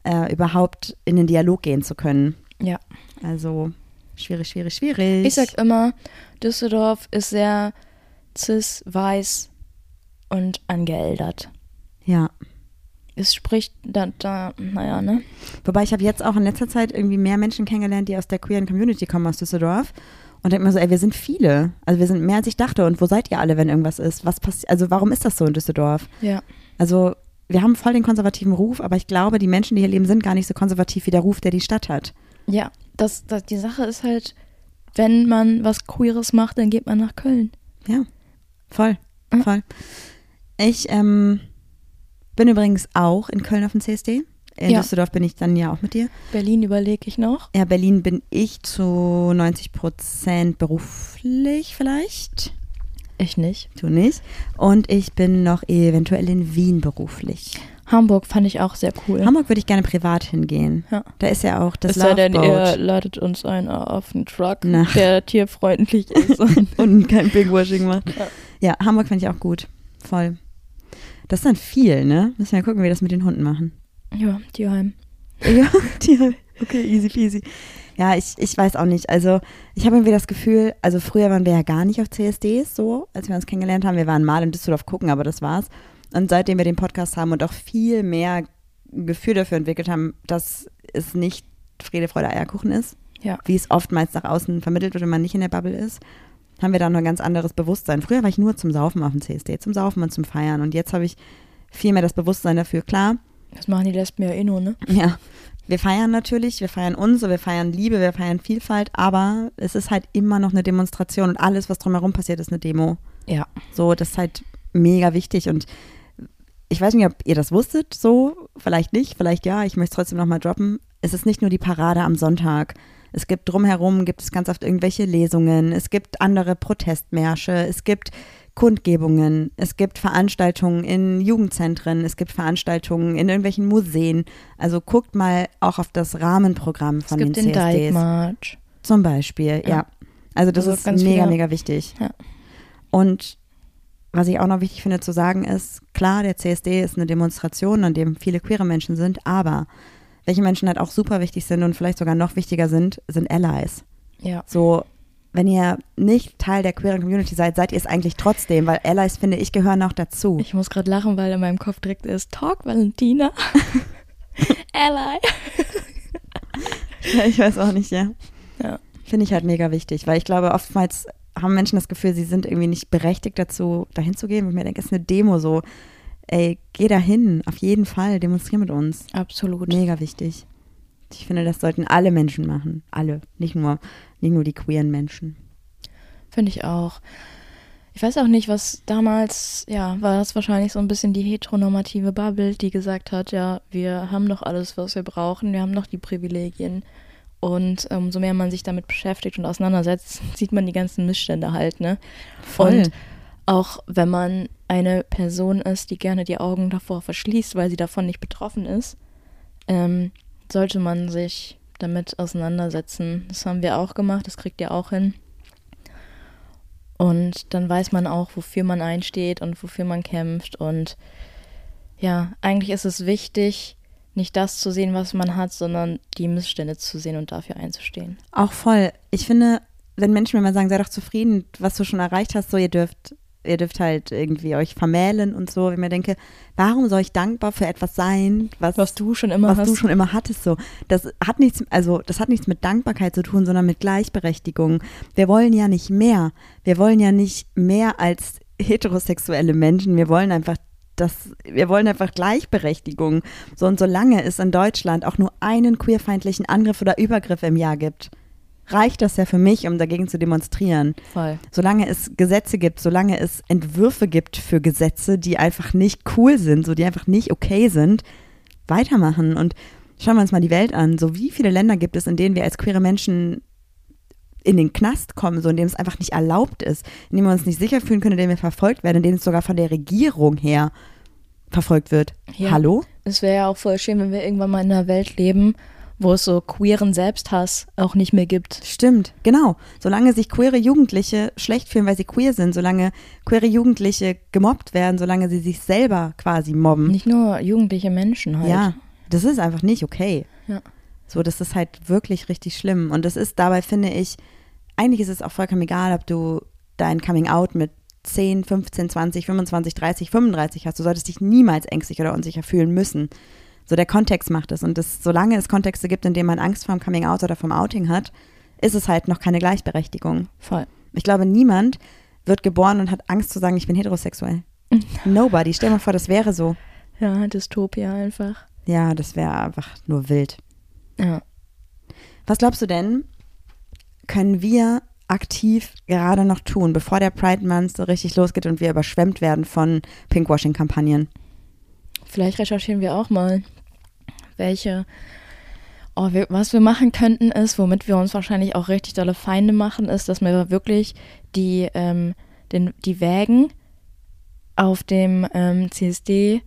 äh, überhaupt in den Dialog gehen zu können. Ja. Also schwierig, schwierig, schwierig. Ich sag immer, Düsseldorf ist sehr cis, weiß und angeeldert. ja. Es spricht da, da naja, ne? Wobei ich habe jetzt auch in letzter Zeit irgendwie mehr Menschen kennengelernt, die aus der queeren Community kommen aus Düsseldorf. Und denke mir so, ey, wir sind viele. Also wir sind mehr als ich dachte. Und wo seid ihr alle, wenn irgendwas ist? Was passiert? Also warum ist das so in Düsseldorf? Ja. Also wir haben voll den konservativen Ruf, aber ich glaube, die Menschen, die hier leben, sind gar nicht so konservativ wie der Ruf, der die Stadt hat. Ja, das, das, die Sache ist halt, wenn man was Queeres macht, dann geht man nach Köln. Ja, voll, Mhm. voll. Ich ähm, bin übrigens auch in Köln auf dem CSD. In Ja. Düsseldorf bin ich dann ja auch mit dir. Berlin überlege ich noch. Ja, Berlin bin ich zu 90 Prozent beruflich vielleicht. Ich nicht. Du nicht. Und ich bin noch eventuell in Wien beruflich. Hamburg fand ich auch sehr cool. Hamburg würde ich gerne privat hingehen. Ja. Da ist ja auch das es sei denn, ihr ladet uns ein auf einen Truck, Na. der tierfreundlich ist. Und Und kein Pinkwashing macht. Ja. Ja, Hamburg finde ich auch gut. Voll. Das ist dann viel, ne? Müssen wir gucken, wie wir das mit den Hunden machen. ja, Tierheim. Ja, die, okay, easy peasy. Ja, ich, ich weiß auch nicht. Also, ich habe irgendwie das Gefühl, also früher waren wir ja gar nicht auf CSDs so, als wir uns kennengelernt haben. Wir waren mal in Düsseldorf gucken, aber das war's. Und seitdem wir den Podcast haben und auch viel mehr Gefühl dafür entwickelt haben, dass es nicht Friede, Freude, Eierkuchen ist, Ja. wie es oftmals nach außen vermittelt wird, wenn man nicht in der Bubble ist, haben wir da noch ein ganz anderes Bewusstsein. Früher war ich nur zum Saufen auf dem CSD, zum Saufen und zum Feiern. Und jetzt habe ich viel mehr das Bewusstsein dafür. Klar, Das machen die Lesben ja eh nur, ne? ja, wir feiern natürlich, wir feiern uns, wir feiern Liebe, wir feiern Vielfalt, aber es ist halt immer noch eine Demonstration und alles, was drumherum passiert, ist eine Demo. Ja. So, das ist halt mega wichtig und ich weiß nicht, ob ihr das wusstet, so, vielleicht nicht, vielleicht ja, ich möchte es trotzdem nochmal droppen. Es ist nicht nur die Parade am Sonntag. Es gibt drumherum, gibt es ganz oft irgendwelche Lesungen, es gibt andere Protestmärsche, es gibt Kundgebungen, es gibt Veranstaltungen in Jugendzentren, es gibt Veranstaltungen in irgendwelchen Museen. Also guckt mal auch auf das Rahmenprogramm von es gibt den den CSDs. Dyke March. Zum Beispiel, ja. Ja. Also das Also ist mega, viele- mega wichtig. Ja. Und was ich auch noch wichtig finde zu sagen ist, klar, der CSD ist eine Demonstration, an dem viele queere Menschen sind, aber welche Menschen halt auch super wichtig sind und vielleicht sogar noch wichtiger sind, sind Allies. Ja. So, wenn ihr nicht Teil der queeren Community seid, seid ihr es eigentlich trotzdem, weil Allies, finde ich, gehören auch dazu. Ich muss gerade lachen, weil in meinem Kopf direkt ist Talk Valentina. Ally. Ja, ich weiß auch nicht, ja. Ja. Finde ich halt mega wichtig, weil ich glaube, oftmals haben Menschen das Gefühl, sie sind irgendwie nicht berechtigt dazu, dahin zu gehen. Und mir denke, es ist eine Demo so. Ey, geh dahin, auf jeden Fall, demonstrier mit uns. Absolut. Mega wichtig. Ich finde, das sollten alle Menschen machen. Alle. Nicht nur, nicht nur die queeren Menschen. Finde ich auch. Ich weiß auch nicht, was damals, ja, war das wahrscheinlich so ein bisschen die heteronormative Bubble, die gesagt hat, ja, wir haben doch alles, was wir brauchen, wir haben doch die Privilegien. Und ähm, umso mehr man sich damit beschäftigt und auseinandersetzt, sieht man die ganzen Missstände halt, ne? Und auch wenn man eine Person ist, die gerne die Augen davor verschließt, weil sie davon nicht betroffen ist, ähm, sollte man sich damit auseinandersetzen. Das haben wir auch gemacht, das kriegt ihr auch hin. Und dann weiß man auch, wofür man einsteht und wofür man kämpft. Und ja, eigentlich ist es wichtig, nicht das zu sehen, was man hat, sondern die Missstände zu sehen und dafür einzustehen. Auch voll. Ich finde, wenn Menschen mir mal sagen, sei doch zufrieden, was du schon erreicht hast, so ihr dürft, ihr dürft halt irgendwie euch vermählen und so, wenn ich mir denke, warum soll ich dankbar für etwas sein, was, Was du schon immer was hast. du schon immer hattest, so. Das hat nichts, also das hat nichts mit Dankbarkeit zu tun, sondern mit Gleichberechtigung. Wir wollen ja nicht mehr. Wir wollen ja nicht mehr als heterosexuelle Menschen. Wir wollen einfach das, wir wollen einfach Gleichberechtigung. So und solange es in Deutschland auch nur einen queerfeindlichen Angriff oder Übergriff im Jahr gibt, reicht das ja für mich, um dagegen zu demonstrieren. Voll. Solange es Gesetze gibt, solange es Entwürfe gibt für Gesetze, die einfach nicht cool sind, so die einfach nicht okay sind, weitermachen. Und schauen wir uns mal die Welt an. So wie viele Länder gibt es, in denen wir als queere Menschen in den Knast kommen, so in dem es einfach nicht erlaubt ist, in dem wir uns nicht sicher fühlen können, in dem wir verfolgt werden, in dem es sogar von der Regierung her verfolgt wird. Ja. Hallo? Es wäre ja auch voll schön, wenn wir irgendwann mal in einer Welt leben, wo es so queeren Selbsthass auch nicht mehr gibt. Stimmt, genau. Solange sich queere Jugendliche schlecht fühlen, weil sie queer sind, solange queere Jugendliche gemobbt werden, solange sie sich selber quasi mobben. Nicht nur jugendliche Menschen halt. Ja, das ist einfach nicht okay. Ja. So, das ist halt wirklich richtig schlimm. Und das ist dabei, finde ich, eigentlich ist es auch vollkommen egal, ob du dein Coming Out mit 10, 15, 20, 25, 30, 35 hast. Du solltest dich niemals ängstlich oder unsicher fühlen müssen. So, der Kontext macht es. Und das, solange es Kontexte gibt, in denen man Angst vor dem Coming Out oder vom Outing hat, ist es halt noch keine Gleichberechtigung. Voll. Ich glaube, niemand wird geboren und hat Angst zu sagen, ich bin heterosexuell. Nobody. Stell dir mal vor, das wäre so. Ja, Dystopia einfach. Ja, das wäre einfach nur wild. Ja. Was glaubst du denn, können wir aktiv gerade noch tun, bevor der Pride Month so richtig losgeht und wir überschwemmt werden von Pinkwashing-Kampagnen? Vielleicht recherchieren wir auch mal, welche. Oh, wir, was wir machen könnten, ist, womit wir uns wahrscheinlich auch richtig dolle Feinde machen, ist, dass wir wirklich die, ähm, den, die Wägen auf dem ähm, CSD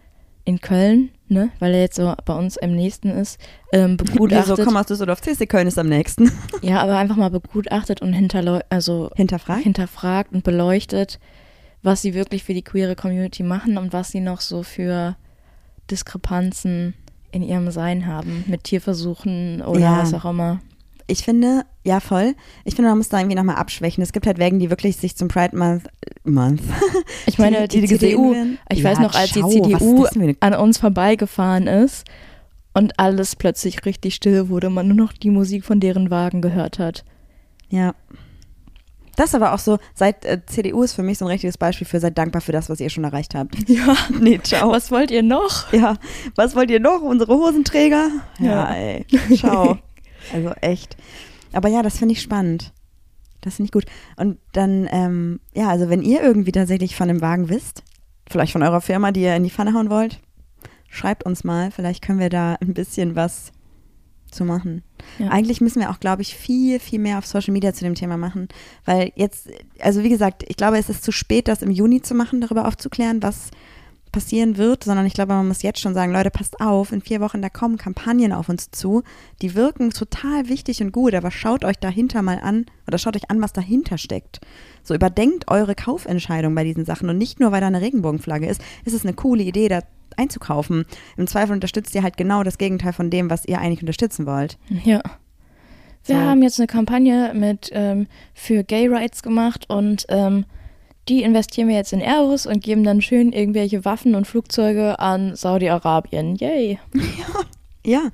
in Köln, ne, weil er jetzt so bei uns im nächsten ist, ähm, begutachtet. komm aus Düsseldorf, CSD Köln ist am nächsten. ja, aber einfach mal begutachtet und hinterleu also Hinterfragt? hinterfragt und beleuchtet, was sie wirklich für die queere Community machen und was sie noch so für Diskrepanzen in ihrem Sein haben, mit Tierversuchen oder Ja. was auch immer. Ich finde, ja voll, ich finde, man muss da irgendwie nochmal abschwächen. Es gibt halt Wägen, die wirklich sich zum Pride Month, Month Ich meine, die, gesehen CDU, werden. ich Ja, weiß noch, als ciao, die CDU an uns vorbeigefahren ist und alles plötzlich richtig still wurde, man nur noch die Musik von deren Wagen gehört hat. Ja. Das ist aber auch so, seit äh, CDU ist für mich so ein richtiges Beispiel für, seid dankbar für das, was ihr schon erreicht habt. Ja. Nee, ciao. Was wollt ihr noch? Ja, was wollt ihr noch? Unsere Hosenträger? Ja, Ja. ey, ciao. Also echt. Aber ja, das finde ich spannend. Das finde ich gut. Und dann, ähm, ja, also wenn ihr irgendwie tatsächlich von dem Wagen wisst, vielleicht von eurer Firma, die ihr in die Pfanne hauen wollt, schreibt uns mal. Vielleicht können wir da ein bisschen was zu machen. Ja. Eigentlich müssen wir auch, glaube ich, viel, viel mehr auf Social Media zu dem Thema machen. Weil jetzt, also wie gesagt, ich glaube, es ist zu spät, das im Juni zu machen, darüber aufzuklären, was passieren wird, sondern ich glaube, man muss jetzt schon sagen, Leute, passt auf, in vier Wochen, da kommen Kampagnen auf uns zu, die wirken total wichtig und gut, aber schaut euch dahinter mal an oder schaut euch an, was dahinter steckt. So überdenkt eure Kaufentscheidung bei diesen Sachen und nicht nur, weil da eine Regenbogenflagge ist, ist es eine coole Idee, da einzukaufen. Im Zweifel unterstützt ihr halt genau das Gegenteil von dem, was ihr eigentlich unterstützen wollt. Ja. Wir So. haben jetzt eine Kampagne mit ähm, für Gay Rights gemacht und ähm, die investieren wir jetzt in Airbus und geben dann schön irgendwelche Waffen und Flugzeuge an Saudi-Arabien. Yay. Ja.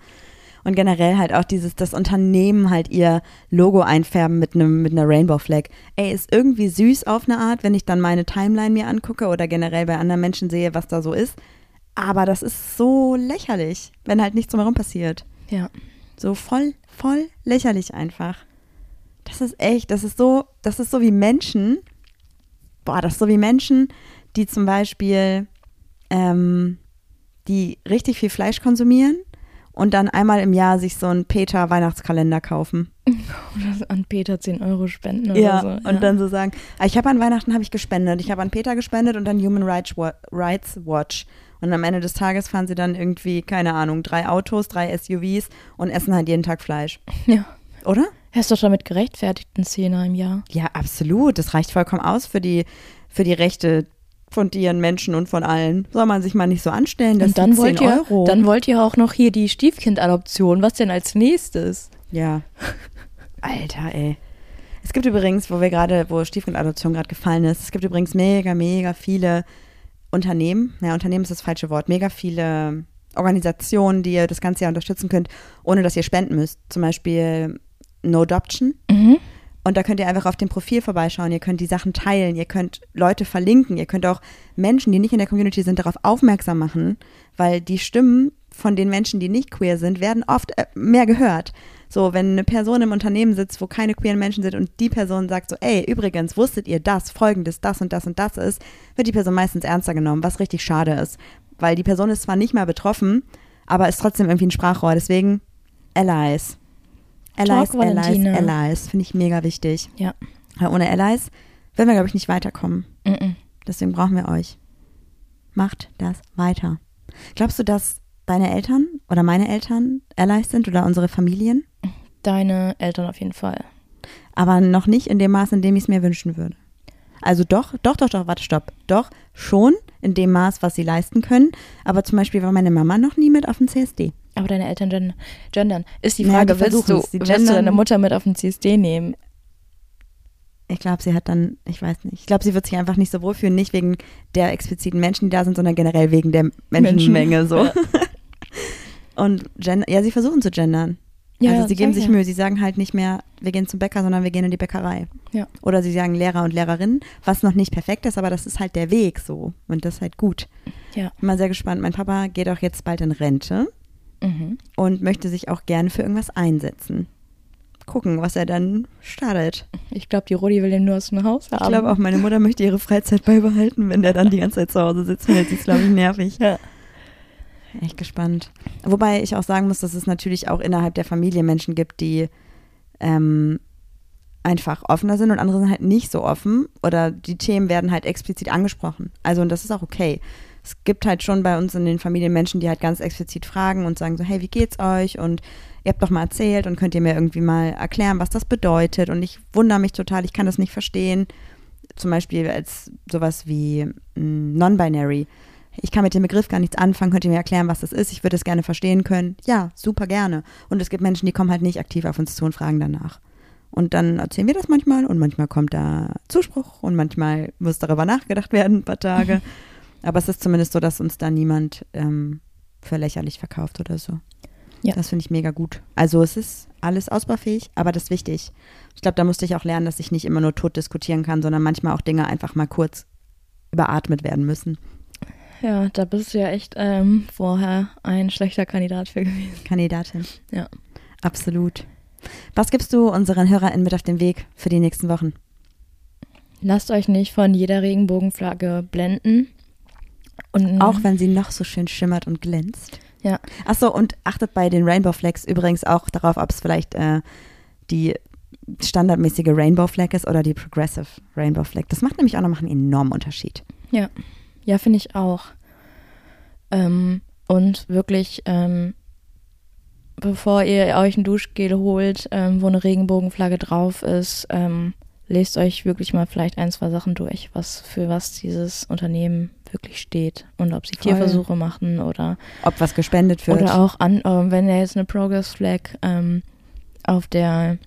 Und generell halt auch dieses, das Unternehmen halt ihr Logo einfärben mit einem mit einer Rainbow Flag. Ey, ist irgendwie süß auf eine Art, wenn ich dann meine Timeline mir angucke oder generell bei anderen Menschen sehe, was da so ist. Aber das ist so lächerlich, wenn halt nichts drumherum passiert. Ja. So voll, voll lächerlich einfach. Das ist echt, das ist so, das ist so wie Menschen. Boah, das ist so wie Menschen, die zum Beispiel, ähm, die richtig viel Fleisch konsumieren und dann einmal im Jahr sich so einen Peter Weihnachtskalender kaufen. Oder an Peter 10 Euro spenden oder Ja, so. und dann so sagen, ah, ich habe an Weihnachten habe ich gespendet, ich habe an Peter gespendet und an Human Rights Watch. Und am Ende des Tages fahren sie dann irgendwie, keine Ahnung, drei Autos, drei SUVs und essen halt jeden Tag Fleisch. Ja. Oder? Er ist doch damit gerechtfertigt, ein Zehner im Jahr. Ja, absolut. Das reicht vollkommen aus für die, für die Rechte von Tieren, Menschen und von allen. Soll man sich mal nicht so anstellen, das und dann sind 10 wollt ihr, Euro. dann wollt ihr auch noch hier die Stiefkindadoption. Was denn als nächstes? ja. Alter, ey. Es gibt übrigens, wo wir gerade, wo Stiefkindadoption gerade gefallen ist, es gibt übrigens mega, mega viele Unternehmen, ja, Unternehmen ist das falsche Wort, mega viele Organisationen, die ihr das ganze Jahr unterstützen könnt, ohne dass ihr spenden müsst. Zum Beispiel No Adoption. Mhm. Und da könnt ihr einfach auf dem Profil vorbeischauen. Ihr könnt die Sachen teilen. Ihr könnt Leute verlinken. Ihr könnt auch Menschen, die nicht in der Community sind, darauf aufmerksam machen, weil die Stimmen von den Menschen, die nicht queer sind, werden oft äh, mehr gehört. So, wenn eine Person im Unternehmen sitzt, wo keine queeren Menschen sind und die Person sagt so, ey, übrigens, wusstet ihr das, folgendes, das und das und das ist, wird die Person meistens ernster genommen, was richtig schade ist. Weil die Person ist zwar nicht mehr betroffen, aber ist trotzdem irgendwie ein Sprachrohr. Deswegen Allies. Allies, Talk, Allies, Valentina. Allies. Finde ich mega wichtig. Ja. Weil ohne Allies werden wir, glaube ich, nicht weiterkommen. Mhm. Deswegen brauchen wir euch. Macht das weiter. Glaubst du, dass deine Eltern oder meine Eltern Allies sind oder unsere Familien? Deine Eltern auf jeden Fall. Aber noch nicht in dem Maß, in dem ich es mir wünschen würde. Also doch, doch, doch, doch, warte, stopp. Doch, schon in dem Maß, was sie leisten können. Aber zum Beispiel war meine Mama noch nie mit auf dem CSD. Aber deine Eltern gen gendern. Ist die Frage, die willst, du, willst du deine Mutter mit auf den CSD nehmen? Ich glaube, sie hat dann, ich weiß nicht, ich glaube, sie wird sich einfach nicht so wohlfühlen, nicht wegen der expliziten Menschen, die da sind, sondern generell wegen der Menschenmenge so. Ja. Und gen ja, sie versuchen zu gendern. Ja, also sie geben sich. Mühe, sie sagen halt nicht mehr, wir gehen zum Bäcker, sondern wir gehen in die Bäckerei. Ja. Oder sie sagen Lehrer und Lehrerinnen, was noch nicht perfekt ist, aber das ist halt der Weg so. Und das ist halt gut. Ja. Bin mal sehr gespannt. Mein Papa geht auch jetzt bald in Rente Mhm. und möchte sich auch gerne für irgendwas einsetzen. Gucken, was er dann startet. Ich glaube, die Rodi will den nur aus dem Haus haben. Ich glaube auch, meine Mutter möchte ihre Freizeit beibehalten, wenn der dann die ganze Zeit zu Hause sitzt, sie es, glaube ich, nervig. Ja. Echt gespannt. Wobei ich auch sagen muss, dass es natürlich auch innerhalb der Familie Menschen gibt, die ähm, einfach offener sind und andere sind halt nicht so offen oder die Themen werden halt explizit angesprochen. Also und das ist auch okay. Es gibt halt schon bei uns in den Familien Menschen, die halt ganz explizit fragen und sagen so, hey, wie geht's euch? Und ihr habt doch mal erzählt und könnt ihr mir irgendwie mal erklären, was das bedeutet? Und ich wundere mich total, ich kann das nicht verstehen. Zum Beispiel als sowas wie mm, Non-Binary. Ich kann mit dem Begriff gar nichts anfangen, könnt ihr mir erklären, was das ist? Ich würde es gerne verstehen können. Ja, super gerne. Und es gibt Menschen, die kommen halt nicht aktiv auf uns zu und fragen danach. Und dann erzählen wir das manchmal und manchmal kommt da Zuspruch und manchmal muss darüber nachgedacht werden, ein paar Tage. Aber es ist zumindest so, dass uns da niemand ähm, für lächerlich verkauft oder so. Ja. Das finde ich mega gut. Also es ist alles ausbaufähig, aber das ist wichtig. Ich glaube, da musste ich auch lernen, dass ich nicht immer nur tot diskutieren kann, sondern manchmal auch Dinge einfach mal kurz überatmet werden müssen. Ja, da bist du ja echt ähm, vorher ein schlechter Kandidat für gewesen. Kandidatin. Ja. Absolut. Was gibst du unseren HörerInnen mit auf den Weg für die nächsten Wochen? Lasst euch nicht von jeder Regenbogenflagge blenden. Und Auch wenn sie noch so schön schimmert und glänzt. Ja. Achso, und achtet bei den Rainbow Flags übrigens auch darauf, ob es vielleicht äh, die standardmäßige Rainbow Flag ist oder die Progressive Rainbow Flag. Das macht nämlich auch noch einen enormen Unterschied. Ja, ja, finde ich auch. Ähm, und wirklich, ähm, bevor ihr euch ein Duschgel holt, ähm, wo eine Regenbogenflagge drauf ist, ähm, lest euch wirklich mal vielleicht ein, zwei Sachen durch, was für was dieses Unternehmen wirklich steht und ob sie Voll. Tierversuche machen oder Ob was gespendet wird. oder auch an, äh, wenn da jetzt eine Progress Flag ähm, auf der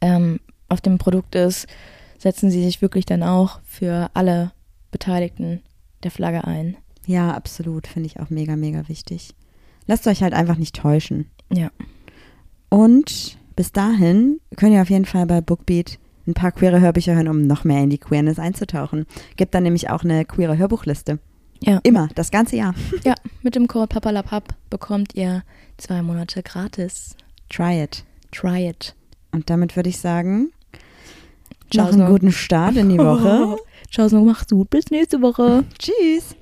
ähm, auf dem Produkt ist, setzen sie sich wirklich dann auch für alle Beteiligten der Flagge ein. Ja, absolut. Finde ich auch mega, mega wichtig. Lasst euch halt einfach nicht täuschen. Ja. Und bis dahin könnt ihr auf jeden Fall bei Bookbeat ein paar queere Hörbücher hören, um noch mehr in die Queerness einzutauchen. Gibt dann nämlich auch eine queere Hörbuchliste. Ja. Immer, das ganze Jahr. Ja, mit dem Code Papalapap bekommt ihr zwei Monate gratis. Try it. Try it. Und damit würde ich sagen, Ciao, noch einen guten Start in die Woche. Ciao, so macht's gut. Bis nächste Woche. Tschüss.